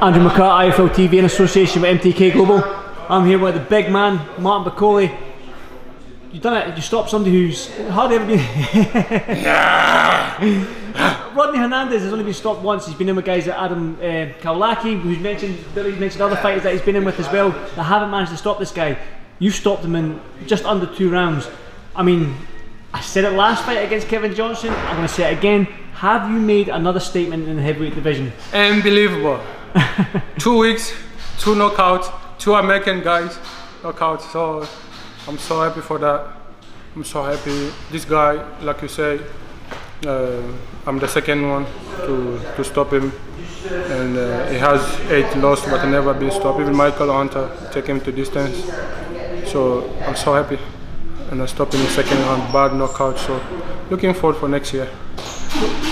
Andrew McCart, IFL TV in association with MTK Global. I'm here with the big man, Martin Bakole. You've done it, you stopped somebody who's hardly ever been. Rodney Hernandez has only been stopped once. He's been in with guys like Adam uh, Kownacki, who's mentioned, Billy's mentioned other fighters that he's been in with as well that haven't managed to stop this guy. You stopped him in just under two rounds. I mean, I said it last fight against Kevin Johnson, I'm going to say it again. Have you made another statement in the heavyweight division? Unbelievable. two weeks, two knockouts, two American guys knockouts. So I'm so happy for that. I'm so happy. This guy, like you say, uh, I'm the second one to, to stop him. And uh, he has eight lost, but never been stopped. Even Michael Hunter take him to distance. So I'm so happy. And I stopped in the second round, bad knockout. So looking forward for next year.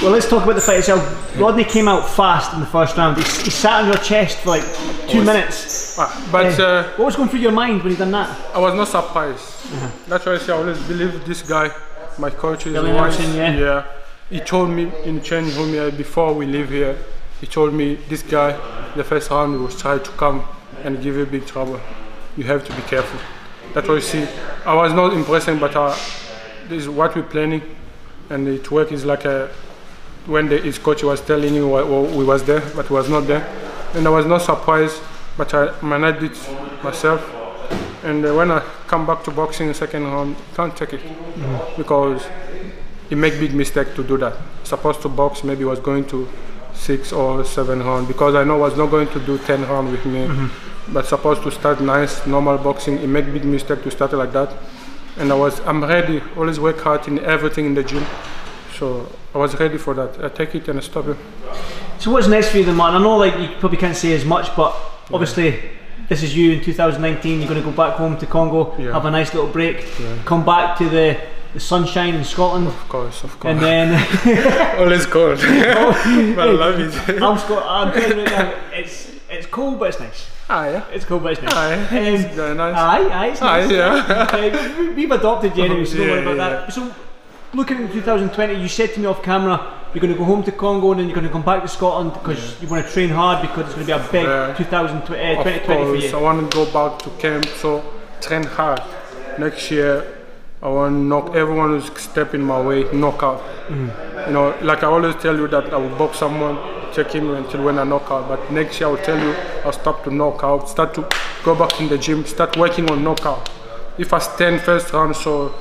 Well, let's talk about the fight itself. Rodney came out fast in the first round. He, he sat on your chest for like two minutes. Ah, but Uh, uh, what was going through your mind when he done that? I was not surprised. That's why I say I always believe this guy, my coach is Billy wise. Nelson, yeah. He told me in change room before we leave here. He told me this guy, the first round he was trying to come and give you big trouble. You have to be careful. That's why you see. I was not impressing, but uh, this is what we're planning, and it work is like a when the, his coach was telling you we was there, but was not there, and I was not surprised, but I managed it myself. And uh, when I come back to boxing in second round, can't take it because you make big mistake to do that. Supposed to box, maybe was going to six or seven round because I know was not going to do ten round with me, but supposed to start nice normal boxing. He make big mistake to start like that, and I was I'm ready. Always work hard in everything in the gym, so I was ready for that. I take it and I stop him. So what's next for you then, Martin? I know like you probably can't say as much, but obviously this is you in 2019. You're going to go back home to Congo, Yeah. have a nice little break, come back to the, the sunshine in Scotland, Of course, of course. and then always cold, but I love it. I'm Scot. I'm telling you it's it's cold but it's nice. Ah yeah. It's cold but it's nice. Aye, Um, it's very nice. Aye, aye, it's Aye, nice. yeah. Uh, we- we've adopted you anyway, so don't worry about yeah. that. So, looking at 2020, you said to me off camera, you're going to go home to Congo and then you're going to come back to Scotland because you want to train hard because it's going to be a big Yeah. 2020, uh, Of 2020 for course, I want to go back to camp, so train hard. Next year, I want to knock everyone who's stepping my way, knock out. You know, like I always tell you that I will box someone, check him until when I knock out. But next year, I will tell you I'll stop to knock out, start to go back in the gym, start working on knockout. If I stand first round, so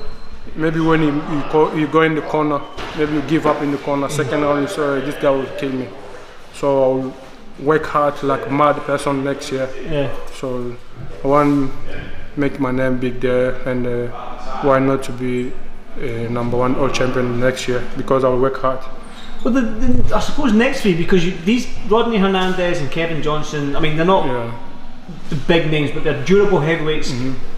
maybe when you, you, go, you go in the corner, maybe you give up in the corner. Second round, you say, "Oh, this guy will kill me. So I'll work hard like mad person next year. Yeah. So I want to make my name big there, and uh, why not to be uh, number one world champion next year because I'll work hard. Well, the, the, I suppose next you because you, these Rodney Hernandez and Kevin Johnson, I mean, they're not Yeah, the big names, but they're durable heavyweights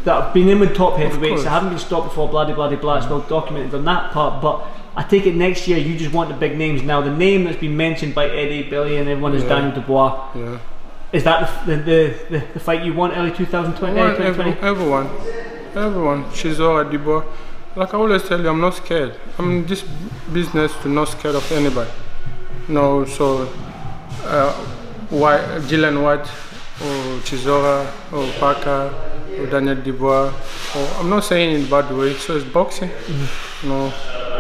that have been in with top heavyweights Mm-hmm. that haven't been stopped before. Bloody, bloody, blah. It's well documented on that part. But I take it next year you just want the big names. Now the name that's been mentioned by Eddie, Billy, and everyone is Yeah. Daniel Dubois. yeah. Is that the the, the, the fight you want early 2020? I uh, want 2020? every- everyone, everyone. Like I always tell you, I'm not scared. I'm in this business to not scared of anybody. No, so uh, why Dylan White or Chisora or Parker or Daniel Dubois. Or, I'm not saying in bad way. So it's boxing. You know,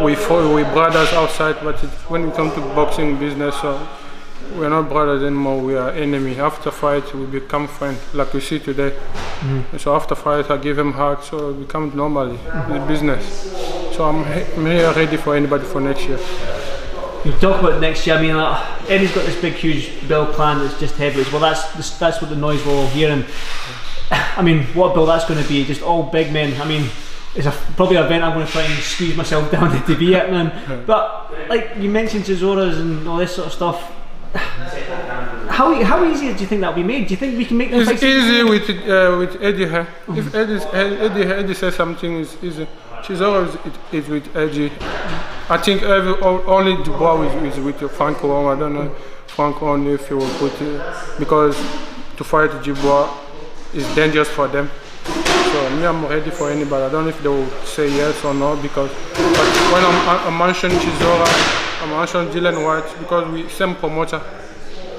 we fought, we brothers outside, but it, when we come to boxing business, so we're not brothers anymore. We are enemy. After fight, we become friends, like we see today. So after fight, I give him hug, so it becomes normally the business. So I'm, I'm here ready for anybody for next year. You talk about next year. I mean, like, Eddie's got this big, huge bill plan that's just heavyweights. Well, that's that's what the noise we're all hearing. I mean, what bill that's going to be? Just all big men. I mean, it's a, probably an event I'm going to try and squeeze myself down to be at, man. But like you mentioned, Chisoras and all this sort of stuff. How how easy do you think that'll be made? Do you think we can make them It's easy with uh, with Eddie. Huh? If Eddie Eddie Eddie says something, is easy. She's always it, it's with Eddie. I think every only Dubois is, is with Franco. I don't know Franco only if you will put it because to fight Dubois is dangerous for them. So me, I'm ready for anybody. I don't know if they will say yes or no because but when I'm, I, I mention Chisora, I mention Dylan White because we same promoter.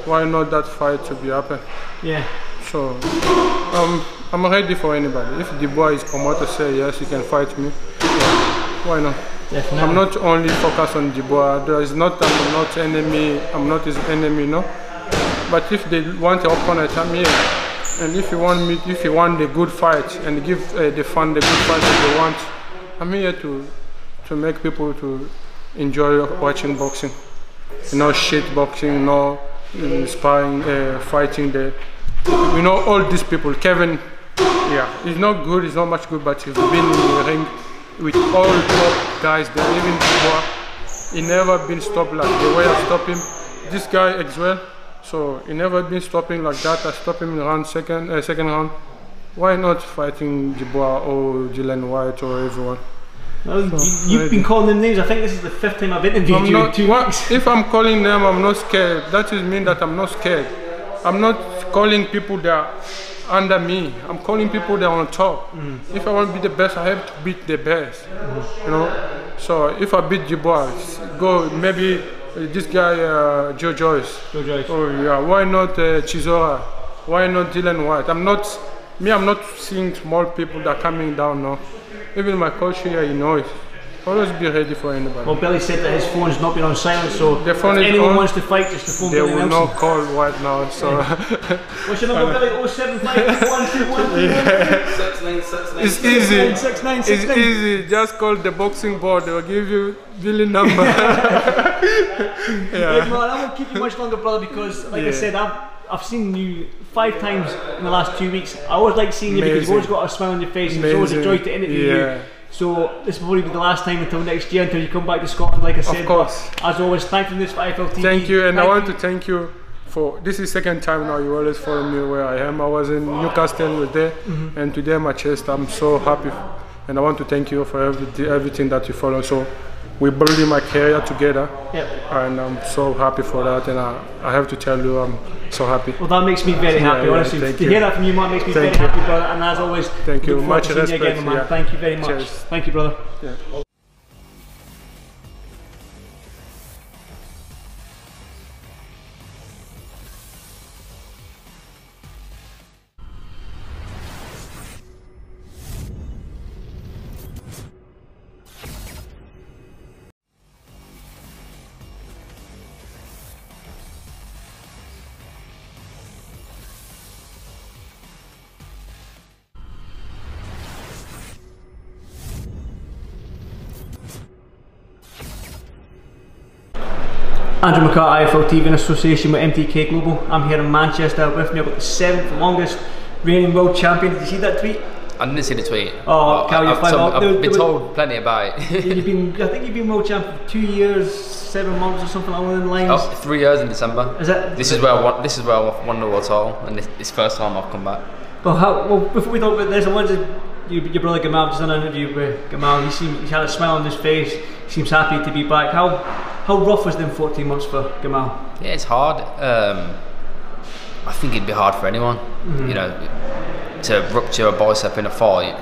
why not that fight to be happen? Yeah. So um, I'm ready for anybody. If the boy is promoter say yes, he can fight me. Yeah, why not? Definitely. I'm not only focused on Dubois. There is not I'm not enemy. I'm not his enemy, no. But if they want an opponent, I'm here. And if you want me, if you want the good fight and give uh, the fan the good fight that they want, I'm here to to make people to enjoy watching boxing. No shit boxing, no uh, uh, fighting. The you know all these people. Kevin, yeah, he's not good. He's not much good, but he's been in the ring with all top guys there, even Dubois. He never been stopped like the way I stop him. This guy as well. So he never been stopping like that. I stop him in round second, uh, second round. Why not fighting Dubois or Dylan White or everyone? You, have been calling them names. I think this is the fifth time I've interviewed I'm you not, in two what- if I'm calling them, I'm not scared. That is mean that I'm not scared. I'm not calling people that are under me. I'm calling people that are on top. If I want to be the best, I have to beat the best. You know. So if I beat Dubois, go maybe uh, this guy uh, Joe Joyce. Joe Joyce. Oh yeah, why not uh, Chisora? Why not Dylan White? I'm not, me, I'm not seeing small people that are coming down now. Even my coach here, he knows. Always be ready for anybody. Well, Billy said that his phone's not been on silent, so The phone if anyone on. wants to fight, just to phone they Billy will Nelson. not call White now, so What's your number, Billy? 075 Six nine six nine. it's easy. 69 It's 69. easy. Just call the boxing board. They will give you Billy number. Hey, yeah. man, I won't keep you much longer, brother, because, like I said, I've I've seen you five times in the last two weeks. I always like seeing you because you've always got a smile on your face, and it's always a joy to interview Yeah. you. So this will probably be the last time until next year, until you come back to Scotland, like I said. of course. As always, thank you for this for IFL TV. Thank you, and I want you. to thank you for this is second time now. You always follow me where I am. I was in Newcastle there, Mm-hmm. and today my chest. I'm so happy, and I want to thank you for every, everything that you follow. So we're building my career together, Yep. and I'm so happy for that. And I, I have to tell you, I'm so happy. Well, that makes me very happy, yeah, honestly. thank to you. hear that from you, Mark, makes me Andrew McCart, IFL TV in association with MTK Global. I'm here in Manchester with me. I've got the seventh longest reigning world champion. Did you see that tweet? I didn't see the tweet. Oh, Kal, you're I've, fine. I've been there was- told plenty about it. you've been, I think you've been world champion for two years, seven months or something along those lines. oh, three years in December. Is that? This is where I won. This is where I won the world title, and this, this first time I've come back. Well, how, well, before we talk about this, I wanted you, your brother Gamal just done an interview with Gamal. He seemed, he had a smile on his face. He seems happy to be back. How how rough was them 14 months for Gamal? Yeah, it's hard. Um, I think it'd be hard for anyone, Mm-hmm. you know, to rupture a bicep in a fight.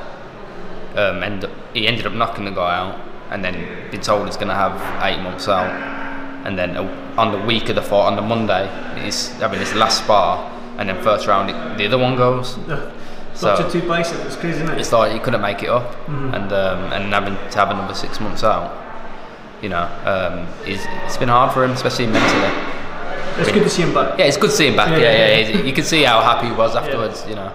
Um, end up, he ended up knocking the guy out, and then been told he's going to have eight months out. And then on the week of the fight, on the Monday, he's having his last spar, and then first round, it, the other one goes. So- Up to two biceps, it's crazy, isn't it? It's like he couldn't make it up, Mm-hmm. and um, and having to have another six months out, you know, um, is it's been hard for him, especially mentally. It's good to see him back. Yeah, it's good to see him back. Yeah, Yeah, yeah, yeah. You can see how happy he was afterwards. You know,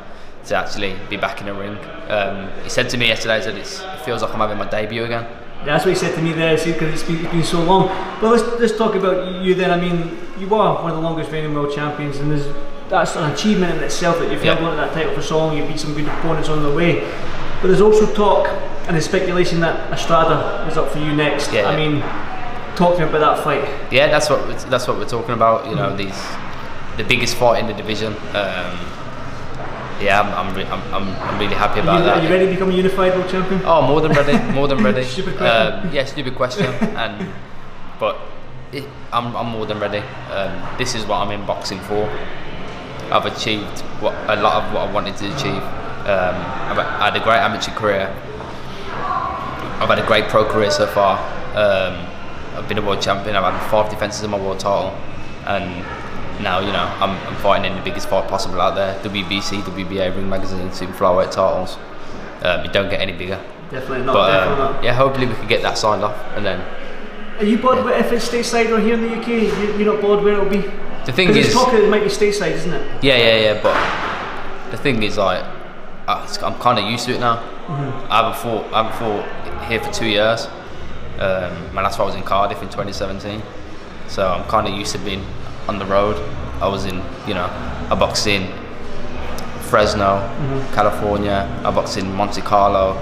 to actually be back in the ring. Um, he said to me yesterday that it feels like I'm having my debut again. That's what he said to me there, because it's been, it's been so long. But let's let's talk about you then. I mean, you are one of the longest reigning world champions, and there's that's an achievement in itself that you've Yeah. held on to that title for so long. You beat some good opponents on the way. But there's also talk and the speculation that Estrada is up for you next. Yeah, I mean, talk to me about that fight. Yeah, that's what we're- that's what we're talking about. You know, these the biggest fight in the division. Um, yeah, I'm I'm, re- I'm, I'm, I'm really happy Are about you, that. are you ready to become a unified world champion? Oh, more than ready, more than ready. Stupid question. Um, yeah, stupid question, and but it, I'm, I'm more than ready. Um, this is what I'm in boxing for. I've achieved what a lot of what I wanted to achieve. Um, I've had a great amateur career. I've had a great pro career so far. Um, I've been a world champion. I've had five defenses of my world title, and now you know I'm, I'm fighting in the biggest fight possible out there: WBC, WBA, Ring Magazine, Super Flyweight titles. Um, it don't get any bigger. Definitely not. But definitely um, not. yeah, hopefully we can get that signed off, and then Are you bored with if it's stateside or here in the UK? You- You're not bored where it'll be? the thing is, it's talk it might be stateside, isn't it? yeah, yeah, yeah. But the thing is, like, I'm kind of used to it now. I haven't fought, I haven't fought here for two years. Um, my last fight was in Cardiff in 2017, so I'm kind of used to being on the road. I was in, you know, I boxed in Fresno, California. I boxed in Monte Carlo,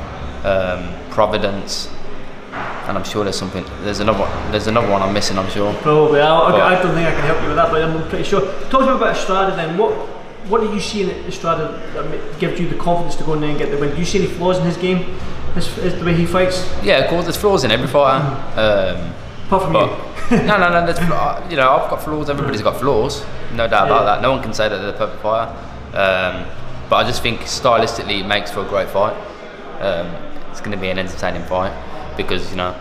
um, Providence, and I'm sure there's something. There's another. one- There's another one I'm missing. I'm sure. Probably. I, I don't think I can help you with that, but I'm pretty sure. Talk to me about Estrada then. What what do you see in Estrada that gives you the confidence to go in there and get the win? Do you see any flaws in his game? His, the way he fights? Yeah, of course. There's flaws in every fighter. Um, Apart from But you. no, no, no. There's, you know, I've got flaws. Everybody's got flaws. No doubt Yeah. about that. No one can say that they're the perfect fighter. Um, but I just think stylistically it makes for a great fight. Um, it's going to be an entertaining fight because you know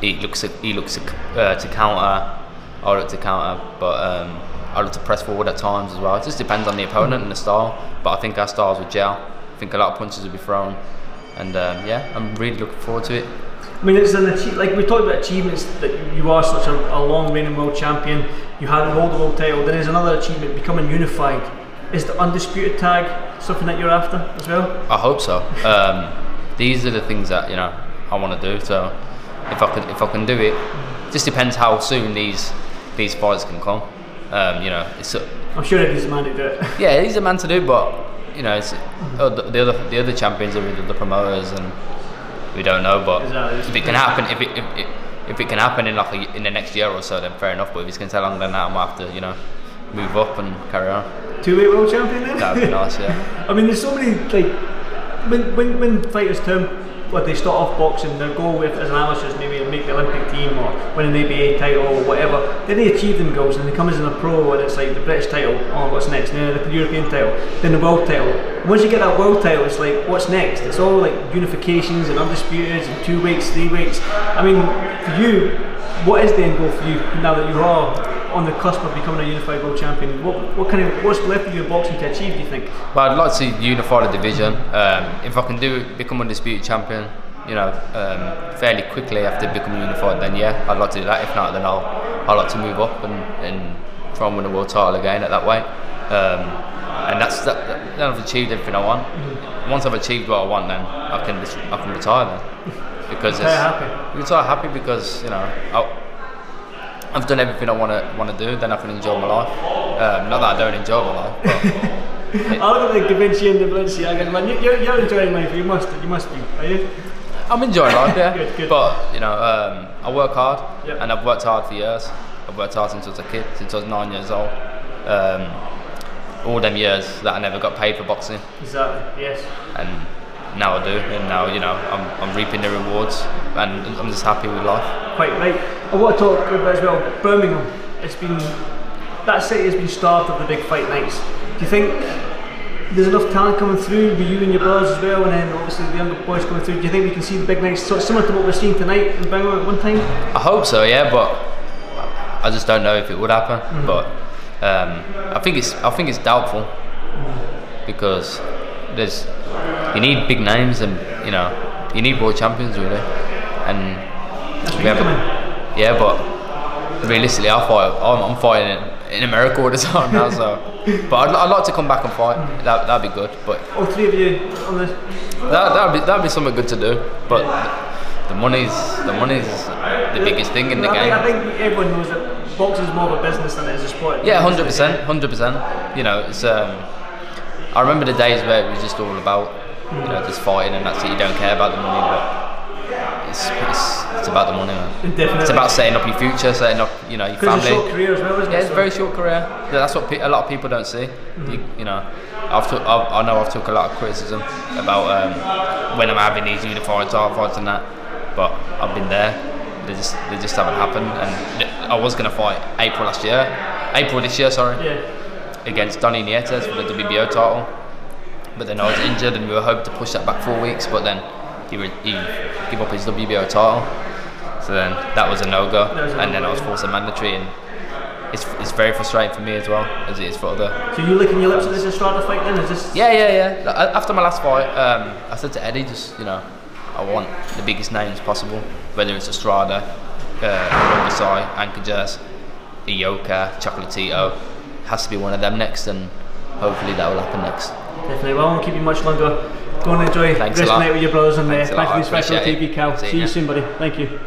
he looks he looks uh, to counter. I look to counter, but um, I look to press forward at times as well. It just depends on the opponent and the style. But I think our styles will gel. I think a lot of punches will be thrown, and um, yeah, I'm really looking forward to it. I mean, it's an achievement. like we talked about achievements that you are such a, a long reigning world champion. You had hold the world title. Then there's another achievement, becoming unified. Is the undisputed tag something that you're after as well? I hope so. Um, these are the things that you know I want to do. So if I can if I can do it, just depends how soon these these fights can come. Um, you know, it's a, I'm sure Eddie's the man to do it. yeah, he's a man to do, but you know, it's uh, the, the other the other champions are with the promoters, and we don't know. But Exactly. if it can happen, if it if it, if it can happen in like a, in the next year or so, then fair enough. But if it's going to take longer than that, I'm gonna have to you know move up and carry on. Two-weight world champion then? That'd be nice, yeah. I mean, there's so many like when when, when fighters turn what they start off boxing, their goal with as an amateurs maybe to make the Olympic team or win an ABA title or whatever. Then they achieve them goals and they come as a pro and it's like the British title. Oh, what's next? Then the European title, then the world title. Once you get that world title, it's like what's next? It's all like unifications and undisputeds and two weights, three weights. I mean, for you, what is the end goal for you now that you are? On the cusp of becoming a unified world champion, what, what kind of what's left of you in boxing to achieve? Do you think? Well, I'd like to unify the division. Um, if I can do it, become undisputed champion, you know, um, fairly quickly after becoming unified, then yeah, I'd like to do that. If not, then I'll I'd like to move up and, and try and win a world title again at that way. Um, and that's that, that. Then I've achieved everything I want. Once I've achieved what I want, then I can I can retire then because Retire it's- happy. Retire happy because you know. I, I've done everything I want to want to do. Then I can enjoy my life. Um, not that I don't enjoy my life, but I look at the Da Vinci and the Balenciaga, man. You- You're, you're enjoying life. You must. You must be. Are you? I'm enjoying life, yeah. Good, good. But you know, um, I work hard, Yep. and I've worked hard for years. I've worked hard since I was a kid, since I was nine years old. Um, all them years that I never got paid for boxing, Exactly. Yes. and now I do. And now you know, I'm, I'm reaping the rewards, and I'm just happy with life. Quite right. I want to talk about as well. Birmingham. It's been that city has been starved of the big fight nights. Do you think there's enough talent coming through with you and your brothers as well, and then obviously the younger boys coming through? Do you think we can see the big nights sort of similar to what we're seeing tonight in Birmingham at one time? I hope so, yeah, but I just don't know if it would happen. Mm-hmm. But um, I think it's I think it's doubtful because there's you need big names and you know you need world champions really, and we where haven't. Yeah, but realistically, I fight. I'm, I'm fighting in, in America all the time now, so. But I'd, I'd like to come back and fight. That that'd be good. But All three of you on the. that that'd be that'd be something good to do. But the money's the money's the biggest thing in the I game. think, I think everyone knows that boxing is more of a business than it is a sport. Yeah, hundred percent, hundred percent. You know, it's. Um, I remember the days where it was just all about, you know, just fighting and that's it. You don't care about the money, but it's it's, it's about the money, man. Definitely. It's about setting up your future, setting up, you know, your Because it's a short family. career as well, isn't Yeah, it? it's a very short career. Yeah, That's what pe- a lot of people don't see. You, you know, I've took, I've, I know I've took a lot of criticism about um, when I'm having these unified fights and that, but I've been there. They just they just haven't happened. And I was gonna fight April last year, April this year, sorry Yeah. against Donnie Nietes for the WBO title. But then I was injured and we were hoping to push that back four weeks, but then he, re- he gave up his WBO title. So then that was a no go. That was a And then I was forced a mandatory and it's, it's very frustrating for me as well as it is for other. So you licking your lips at this Estrada fight then? Is this? Yeah, yeah, yeah. After my last fight, um, I said to Eddie, just you know, I want the biggest names possible, whether it's Estrada, uh, Rungvisai, Ancajas, Ioka, Chocolatito. Has to be one of them next, and hopefully that will happen next. Definitely. Well, I won't keep you much longer. Go and enjoy the Thanks rest a of the night with your brothers and uh, Thanks thanks lot. for the special TV. Kal. See See you soon, buddy. Thank you.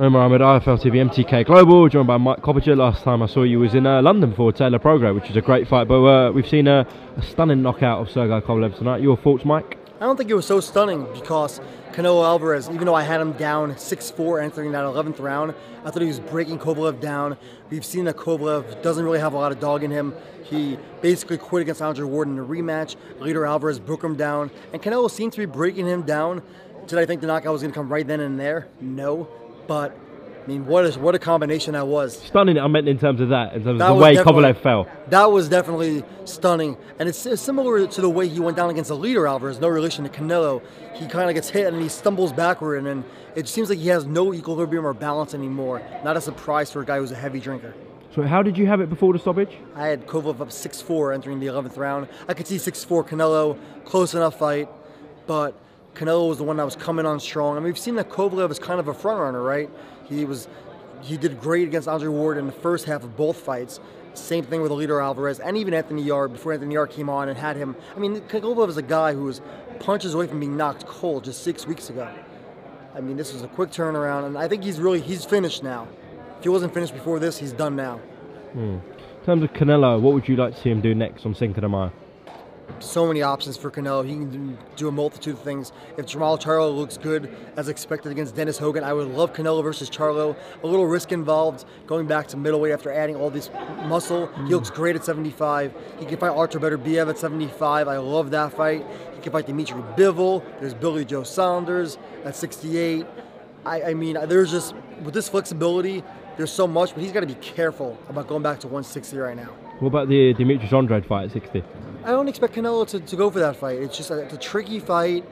Omar Ahmed, IFL TV, MTK Global, joined by Mike Coppinger. Last time I saw you was in uh, London for Taylor Prograis, which is a great fight. But uh, we've seen a, a stunning knockout of Sergei Kovalev tonight. Your thoughts, Mike? I don't think it was so stunning because Canelo Alvarez, even though I had him down 6-4 entering that 11th round, I thought he was breaking Kovalev down. We've seen that Kovalev doesn't really have a lot of dog in him. He basically quit against Andre Ward in the rematch. Eleider Alvarez broke him down, and Canelo seemed to be breaking him down. Did I think the knockout was going to come right then and there? No, but I mean, what is what a combination that was. Stunning, I meant in terms of that, in terms That of the way Kovalev fell. That was definitely stunning, and it's similar to the way he went down against the Eleider Alvarez. No relation to Canelo. He kind of gets hit and he stumbles backward, and then it seems like he has no equilibrium or balance anymore. Not a surprise for a guy who's a heavy drinker. So, how did you have it before the stoppage? I had Kovalev up 6-4 entering the 11th round. I could see 6-4 Canelo, close enough fight, but Canelo was the one that was coming on strong. I mean, we've seen that Kovalev is kind of a front runner, right? He was, he did great against Andre Ward in the first half of both fights. Same thing with Eleider Alvarez and even Anthony Yarde before Anthony Yarde came on and had him. I mean, Kovalev is a guy who was punches away from being knocked cold just six weeks ago. I mean, this was a quick turnaround, and I think he's really he's finished now. If he wasn't finished before this, he's done now. Hmm. In terms of Canelo, what would you like to see him do next on Cinco de Mayo? So many options for Canelo. He can do a multitude of things. If Jermall Charlo looks good as expected against Dennis Hogan, I would love Canelo versus Charlo. A little risk involved going back to middleweight after adding all this muscle. He hmm. looks great at 75. He can fight Artur Beterbiev at 75. I love that fight. He can fight Dmitry Bivol. There's Billy Joe Saunders at 68. I, I mean, there's just with this flexibility, there's so much, but he's got to be careful about going back to 160 right now. What about the Demetrius Andrade fight at 60? I don't expect Canelo to, to go for that fight. It's just a, it's a tricky fight.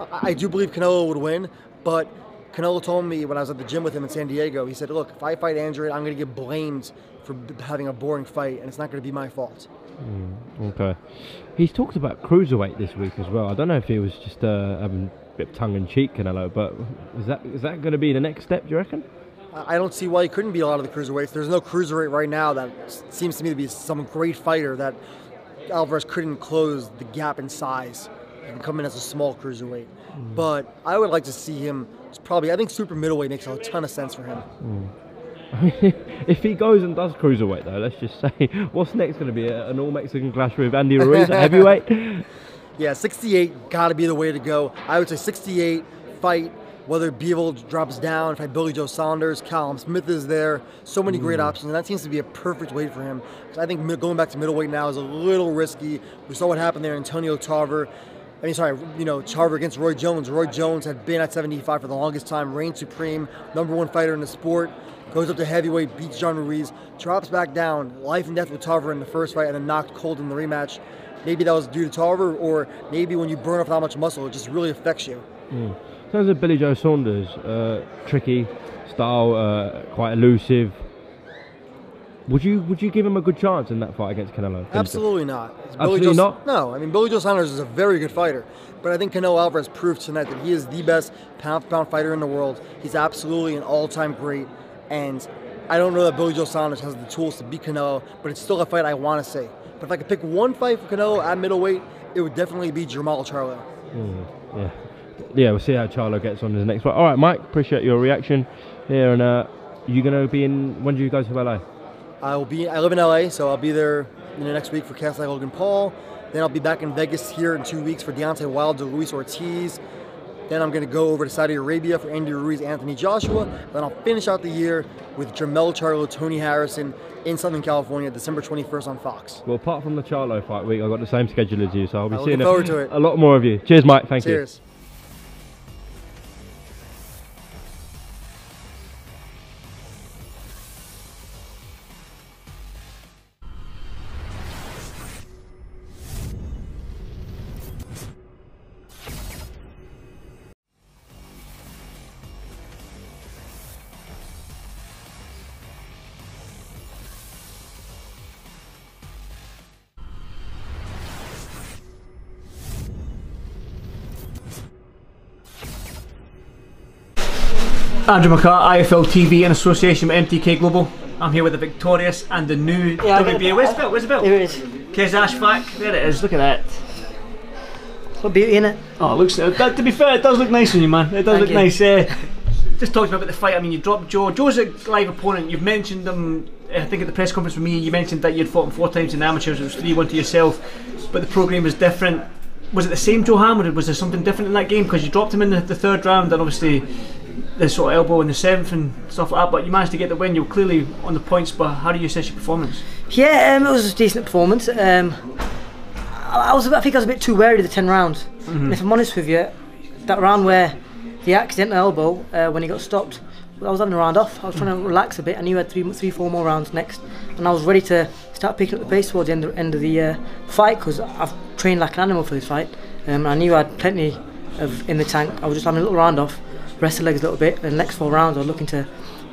I, I do believe Canelo would win, but Canelo told me when I was at the gym with him in San Diego, he said, "Look, if I fight Andrade, I'm going to get blamed for b- having a boring fight, and it's not going to be my fault." Okay. He's talked about cruiserweight this week as well. I don't know if he was just uh, having a bit of tongue in cheek, Canelo, but is that is that going to be the next step? Do you reckon? I I don't see why he couldn't be a lot of the cruiserweights. There's no cruiserweight right now that seems to me to be some great fighter that Alvarez couldn't close the gap in size and come in as a small cruiserweight. But I would like to see him. It's probably I think super middleweight makes a ton of sense for him. Hmm. if he goes and does cruiserweight, though, let's just say, what's next going to be? An all Mexican clash with Andy Ruiz at heavyweight? Yeah, 68 got to be the way to go. I would say 68 fight. Whether Bivol drops down, fight Billy Joe Saunders, Callum Smith is there. So many great mm. options, and that seems to be a perfect weight for him. So I think going back to middleweight now is a little risky. We saw what happened there. Antonio Tarver, I mean, sorry, you know, Tarver against Roy Jones. Roy Jones had been at 75 for the longest time, reigned supreme, number one fighter in the sport. Goes up to heavyweight, beats John Ruiz, drops back down, life and death with Tarver in the first fight, and then knocked cold in the rematch. Maybe that was due to Tarver, or maybe when you burn off that much muscle, it just really affects you. Mm. In terms of Billy Joe Saunders, uh, tricky style, uh, quite elusive. Would you would you give him a good chance in that fight against Canelo? Absolutely not. Absolutely Joe, not? No, I mean Billy Joe Saunders is a very good fighter, but I think Canelo Alvarez proved tonight that he is the best pound for pound fighter in the world. He's absolutely an all time great, and I don't know that Billy Joe Saunders has the tools to beat Canelo, but it's still a fight I want to see. But if I could pick one fight for Canelo at middleweight, it would definitely be Jermall Charlo. Yeah, yeah. We'll see how Charlo gets on in the next fight. All right, Mike. Appreciate your reaction here, and uh, you gonna be in? When do you go to LA? I will be. I live in LA, so I'll be there you know, next week for KSI Logan Paul. Then I'll be back in Vegas here in two weeks for Deontay Wilder, Luis Ortiz. Then I'm going to go over to Saudi Arabia for Andy Ruiz, Anthony Joshua. Then I'll finish out the year with Jermell Charlo, Tony Harrison in Southern California, December 21st on Fox. Well, apart from the Charlo fight week, I've got the same schedule as you, so I'll be I'm seeing looking forward to it. a, a lot more of you. Cheers, Mike. Thank you. Cheers. Andrew McCart, IFL TV in association with MTK Global. I'm here with the victorious and the new Yeah, WBA. Where's the belt? Where's the belt? Here it is. Qais Ashfaq. There it is. Look at that. What beauty in it? Oh, it looks. That, to be fair, it does look nice on you, man. It does Thank look you. nice. Uh, just talking about the fight. I mean, you dropped Joe. Joe's a live opponent. You've mentioned him. I think at the press conference with me, you mentioned that you'd fought him four times in amateurs. It was three-one to yourself, but the program was different. Was it the same Joe Ham, or was there something different in that game? Because you dropped him in the, the third round, and obviously the sort of elbow in the seventh and stuff like that. But you managed to get the win. You're clearly on the points. But how do you assess your performance? Yeah, um, it was a decent performance. Um, I, I was, I think I was a bit too wary of the ten rounds. And if I'm honest with you, that round where the accidental elbow uh, when he got stopped, I was having a round off. I was trying to relax a bit. I knew I had three, three, four more rounds next, and I was ready to start picking up the pace towards the end of, end of the uh, fight because I've trained like an animal for this fight. Um, I knew I had plenty of in the tank. I was just having a little round off, rest the legs a little bit. And the next four rounds, I was looking to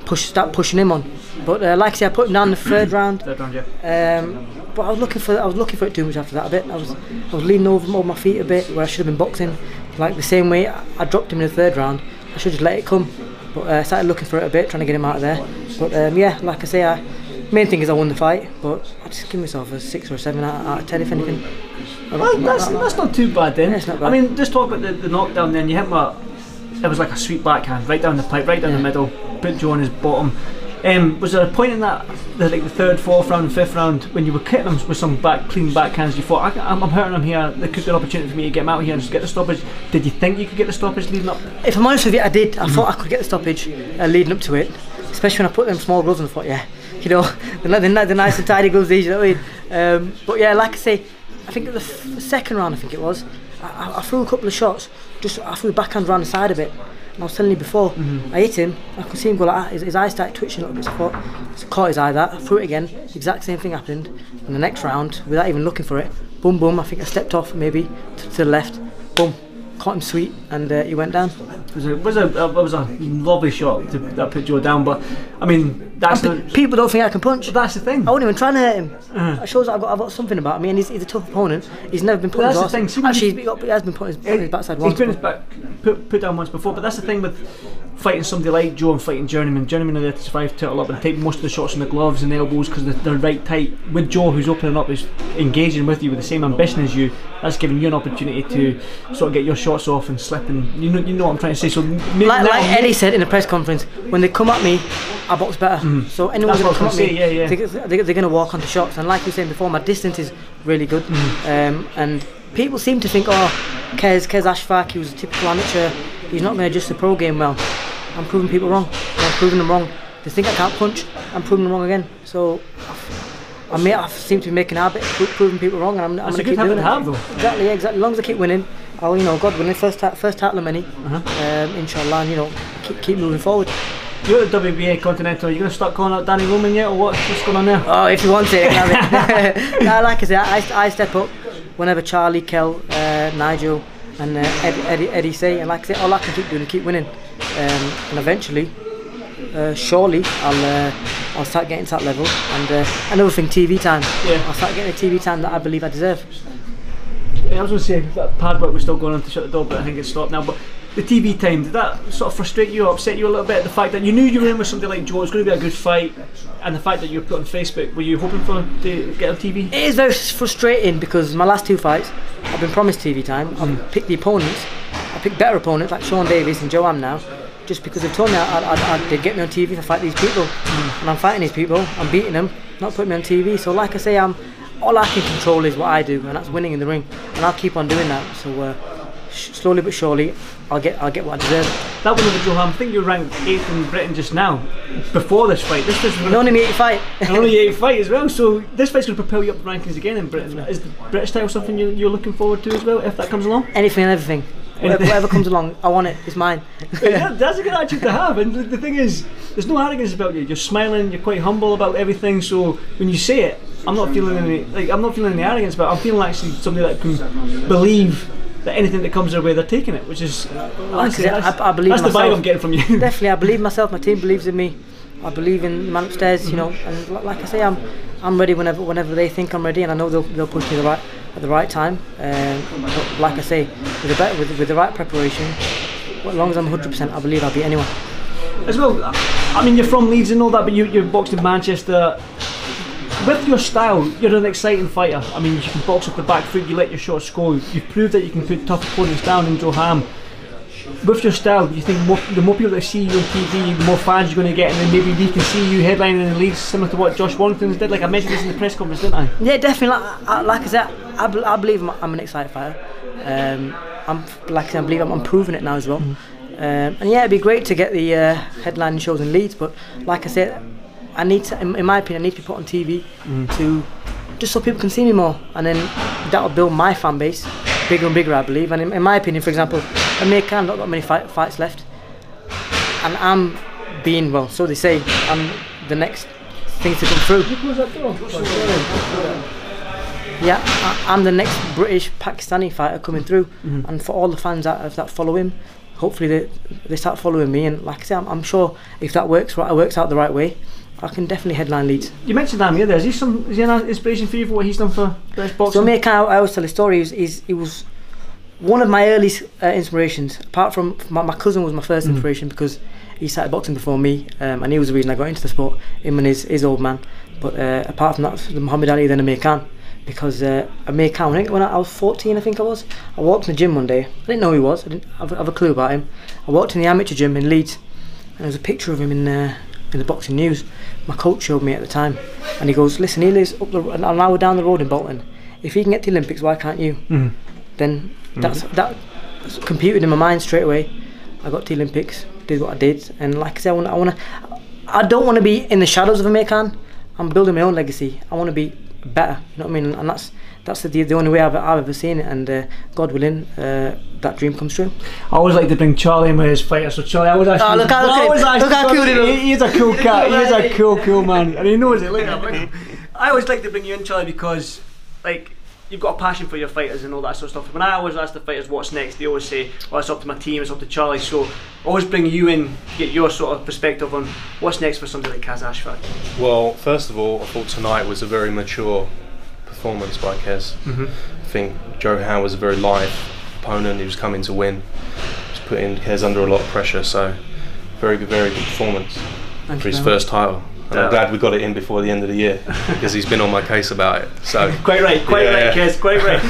push, start pushing him on. But uh, like I said, I put him down in the third round. Third round, yeah. Um, but I was looking for I was looking for it too much after that a bit. I was I was leaning over, over my feet a bit where I should have been boxing. Like the same way I, dropped him in the third round. I should just let it come. But uh, I started looking for it a bit, trying to get him out of there. But um, yeah, like I say, I, main thing is I won the fight. But I just give myself a six or a seven out, out of ten if anything. Well, that's, that- that- that's not too bad then. Yeah, not I mean, just talk about the, the knockdown then. You hit my. It was like a sweet backhand, right down the pipe, right down the middle, put Joe on his bottom. Um, was there a point in that, the, like the third, fourth round, fifth round, when you were hitting him with some back clean backhands? You thought, I, I'm, I'm hurting him here. There could be an opportunity for me to get him out of here and just get the stoppage. Did you think you could get the stoppage leading up? If I'm honest with you, I did. I thought I could get the stoppage uh, leading up to it, especially when I put them small gloves on. I thought, yeah, you know, the, the, the, the nice and tidy gloves, these, you know what I mean? Um, but yeah, like I say, I think the, f- the second round, I think it was, I, I- threw a couple of shots. Just I threw backhand round the side of it. And I was telling you before, mm-hmm. I hit him. I could see him go like that. His, his eyes started twitching a little bit. So I thought, so caught his eye. That I threw it again. Exact same thing happened. In the next round, without even looking for it, boom, boom. I think I stepped off maybe to, to the left. Boom, caught him sweet, and uh, he went down. It was a, was a, it was a lovely shot to, that put Joe down, but I mean, that's pe- people don't think I can punch. That's the thing. I wasn't even trying to hurt him. Uh-huh. It shows that I've got, I've got something about me, and he's, he's a tough opponent. He's never been put that's the thing, see Actually, he's, got- he has been put his, on his backside He's once. been his but- back, put, put down once before, but that's the thing with fighting somebody like Joe and fighting Journeyman. Journeyman are there to survive, turtle up, and take most of the shots in the gloves and the elbows because they're, they're right tight. With Joe, who's opening up, is engaging with you with the same ambition as you. That's giving you an opportunity to sort of get your shots off and slip. And you know, you know what I'm trying to say. So maybe like, like Eddie said in the press conference, when they come at me, I box better. So anyone's Mm. Going to come at me, yeah, yeah. They, they're going to walk onto shots. And like you were saying before, my distance is really good. Mm. Um, and people seem to think, oh, Qais, Qais Ashfaq, he was a typical amateur. He's not going to adjust the pro game well. I'm proving people wrong. I'm proving them wrong. They think I can't punch. I'm proving them wrong again. So I may I seem to be making a habit of proving people wrong, and I'm, I'm going to keep doing it. have, though. Exactly, yeah, exactly. As long as I keep winning, I'll, you know, God willing, first ta- first title of many, Uh-huh. um, inshallah, and you know, keep, keep moving forward. You're at the WBA Continental. Are you going to start calling out Danny Roman yet, or what? What's going on there? Oh, if you want it, you can have it. nah, like I say, I, I step up whenever Charlie, Kel, uh, Nigel, and uh, Eddie, Eddie, Eddie say, and like I say, all I can keep doing is keep winning, um, and eventually, uh, surely, I'll uh, I'll start getting to that level. And uh, another thing, TV time. Yeah. I'll start getting the TV time that I believe I deserve. Yeah, I was going to say that pad work was still going on to shut the door, but I think it's stopped now. But the TV time, did that sort of frustrate you or upset you a little bit? The fact that you knew you were in with somebody like Joe, it was going to be a good fight, and the fact that you were put on Facebook, were you hoping for to get on TV? It is very frustrating because my last two fights, I've been promised TV time. I've picked the opponents. I picked better opponents like Sean Davies and Joe Ham now, just because they've told me I, I, I, they'd get me on TV if I fight these people. And I'm fighting these people, I'm beating them, not putting me on TV. So like I say, I'm all I can control is what I do, and that's winning in the ring. And I'll keep on doing that. So uh, sh- slowly but surely, I'll get I'll get what I deserve. That one over Joe Ham, I think you're ranked eighth in Britain just now. Before this fight, this was And only me 85. and only eighth fight as well. So this fight's going to propel you up the rankings again in Britain. Is the British title something you, you're looking forward to as well if that comes along? Anything and everything. Whatever, whatever comes along, I want it. It's mine. yeah, that's a good attitude to have. And the, the thing is, there's no arrogance about you. You're smiling. You're quite humble about everything. So when you say it, I'm not feeling any like I'm not feeling any arrogance, but I'm feeling actually somebody that can believe that anything that comes their way, they're taking it. Which is honestly, I- that's, I believe that's the vibe. I'm getting from you. Definitely, I believe myself. My team believes in me. I believe in the man upstairs, you mm-hmm. know. And like I say, I'm I'm ready whenever whenever they think I'm ready, and I know they'll, they'll push me the right at the right time. Um, but like I say, with the bet- with, with the right preparation, as long as I'm 100%, I believe I'll beat anyone. as well. I mean, you're from Leeds and all that, but you, you're boxed in Manchester. With your style, you're an exciting fighter. I mean, you can box up the back foot, you let your shots go. You've proved that you can put tough opponents down in Joe Ham. With your style, do you think more, the more people that see you on TV, the more fans you're going to get, and then maybe we can see you headlining in the leagues, similar to what Josh Warrington's did? Like I mentioned this in the press conference, didn't I? Yeah, definitely. Like, I, like I said, I, I believe I'm, I'm an excited fighter. Um, I'm like I said, I believe I'm, I'm proving it now as well. Um, and yeah, it'd be great to get the uh, headline shows in Leeds, but like I said, I need to, in, in my opinion, I need to be put on TV to just so people can see me more, and then that'll build my fan base bigger and bigger, I believe. And in, in my opinion, for example, Amir Khan not got many fight, fights left, and I'm being well, so they say, I'm the next thing to come through. Yeah, I, I'm the next British Pakistani fighter coming through, mm-hmm. and for all the fans that that follow him, hopefully they they start following me. And like I say, I'm, I'm sure if that works right, works out the right way, I can definitely headline Leeds. You mentioned Amir there. Is he some? Is he an inspiration for you for what he's done for British boxing? So Amir Khan, I always tell the story. Is is he was one of my early uh, inspirations. Apart from my, my cousin was my first inspiration because he started boxing before me, um, and he was the reason I got into the sport. Him and his, his old man. But uh, apart from that, the Muhammad Ali, then Amir Khan. Because uh, Amir Khan, when I, when I was 14, I think I was, I walked in the gym one day. I didn't know who he was. I didn't have, have a clue about him. I walked in the amateur gym in Leeds, and there was a picture of him in uh, in the boxing news. My coach showed me at the time, and he goes, "Listen, he lives up the, an hour down the road in Bolton. If he can get to the Olympics, why can't you?" Mm-hmm. Then that's mm-hmm. that computed in my mind straight away. I got to the Olympics, did what I did, and like I said, I want, I want to, I don't want to be in the shadows of Amir Khan. I'm building my own legacy. I want to be better. You know what I mean? And that's that's the the only way I've, I've ever seen it. And uh, God willing, uh, that dream comes true. I always like to bring Charlie in with his fighter. So Charlie, I always ask. Oh, look how- I look at always ask Look how cool he looks. he- He's a cool cat. He's a cool, cool man, and he knows it. Look at him. Look at him. I always like to bring you in, Charlie, because like. You've got a passion for your fighters and all that sort of stuff. When I always ask the fighters what's next, they always say, "Well, it's up to my team, it's up to Charlie." So, I always bring you in, get your sort of perspective on what's next for somebody like Qais Ashfaq. Well, first of all, I thought tonight was a very mature performance by Qais. I think Joe Ham was a very live opponent. He was coming to win. He was putting Qais under a lot of pressure. So, very good, very good performance Thank for his first title. And I'm glad we got it in before the end of the year because he's been on my case about it. So Quite right, quite Yeah. right, Qais, quite right.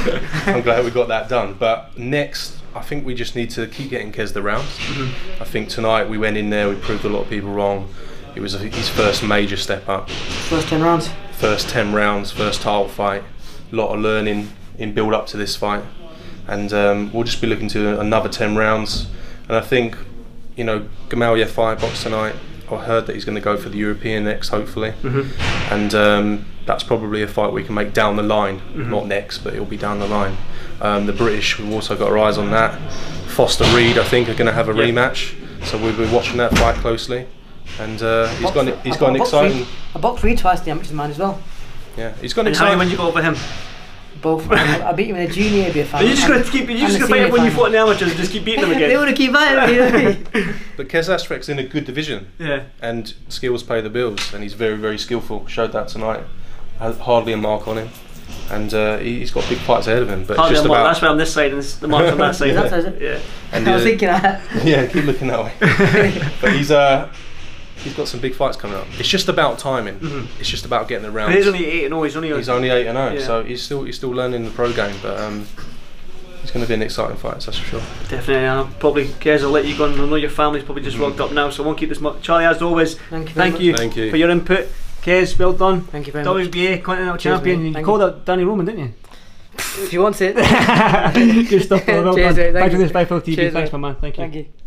I'm glad we got that done. But next, I think we just need to keep getting Qais the rounds. Mm-hmm. I think tonight we went in there, we proved a lot of people wrong. It was his first major step up First ten rounds. First 10 rounds, first title fight, a lot of learning in build up to this fight. And um, we'll just be looking to another 10 rounds. And I think, you know, Gamal fight box tonight. I heard that he's going to go for the European next, hopefully. And um, that's probably a fight we can make down the line. Not next, but it'll be down the line. Um, the British, we've also got our eyes on that. Foster Reed, I think, are going to have a rematch. So we'll be watching that fight closely. And uh, he's got an, he's I got an exciting. Reed- I boxed Reed twice the amateur man as well. Yeah, he's got an and how exciting. when you go over him? Both. I, I beat him in a junior ABF Are final. you just going to keep? You're just going to fight him when you fought in the amateurs and just keep beating him They again? want to keep fighting. You know what I mean? But Qais Ashfaq's in a good division. Yeah. and skills pay the bills, and he's very, very skillful. Showed that tonight. Had Hardly a mark on him, and uh, he- he's got big fights ahead of him. But Hardly just a mark. about That's where I'm this side and the mark's on that side. That's how yeah. and, I was uh, thinking that. yeah, keep looking that way. but he's uh, he's got some big fights coming up. It's just about timing. It's just about getting the rounds. he's only eight and oh, he's only. He's only eight and zero, Yeah. so he's still he's still learning the pro game. But um, it's going to be an exciting fight, that's for sure. Definitely. I'll probably, Qais, I'll let you go. on. I know your family's probably just rocked up now, so I won't keep this much. Charlie, as always, Thank you thank you, Thank you. for your input. Qais, well done. Thank you very much. WBA Continental Cheers, Champion. mate. You Thank called you. out Danny Roman, didn't you? if he wants it. Good stuff, Phil. Well Cheers, done. mate. Thank Back to you. this IFL TV. Cheers, Thanks, mate. my man. Thank you. Thank you.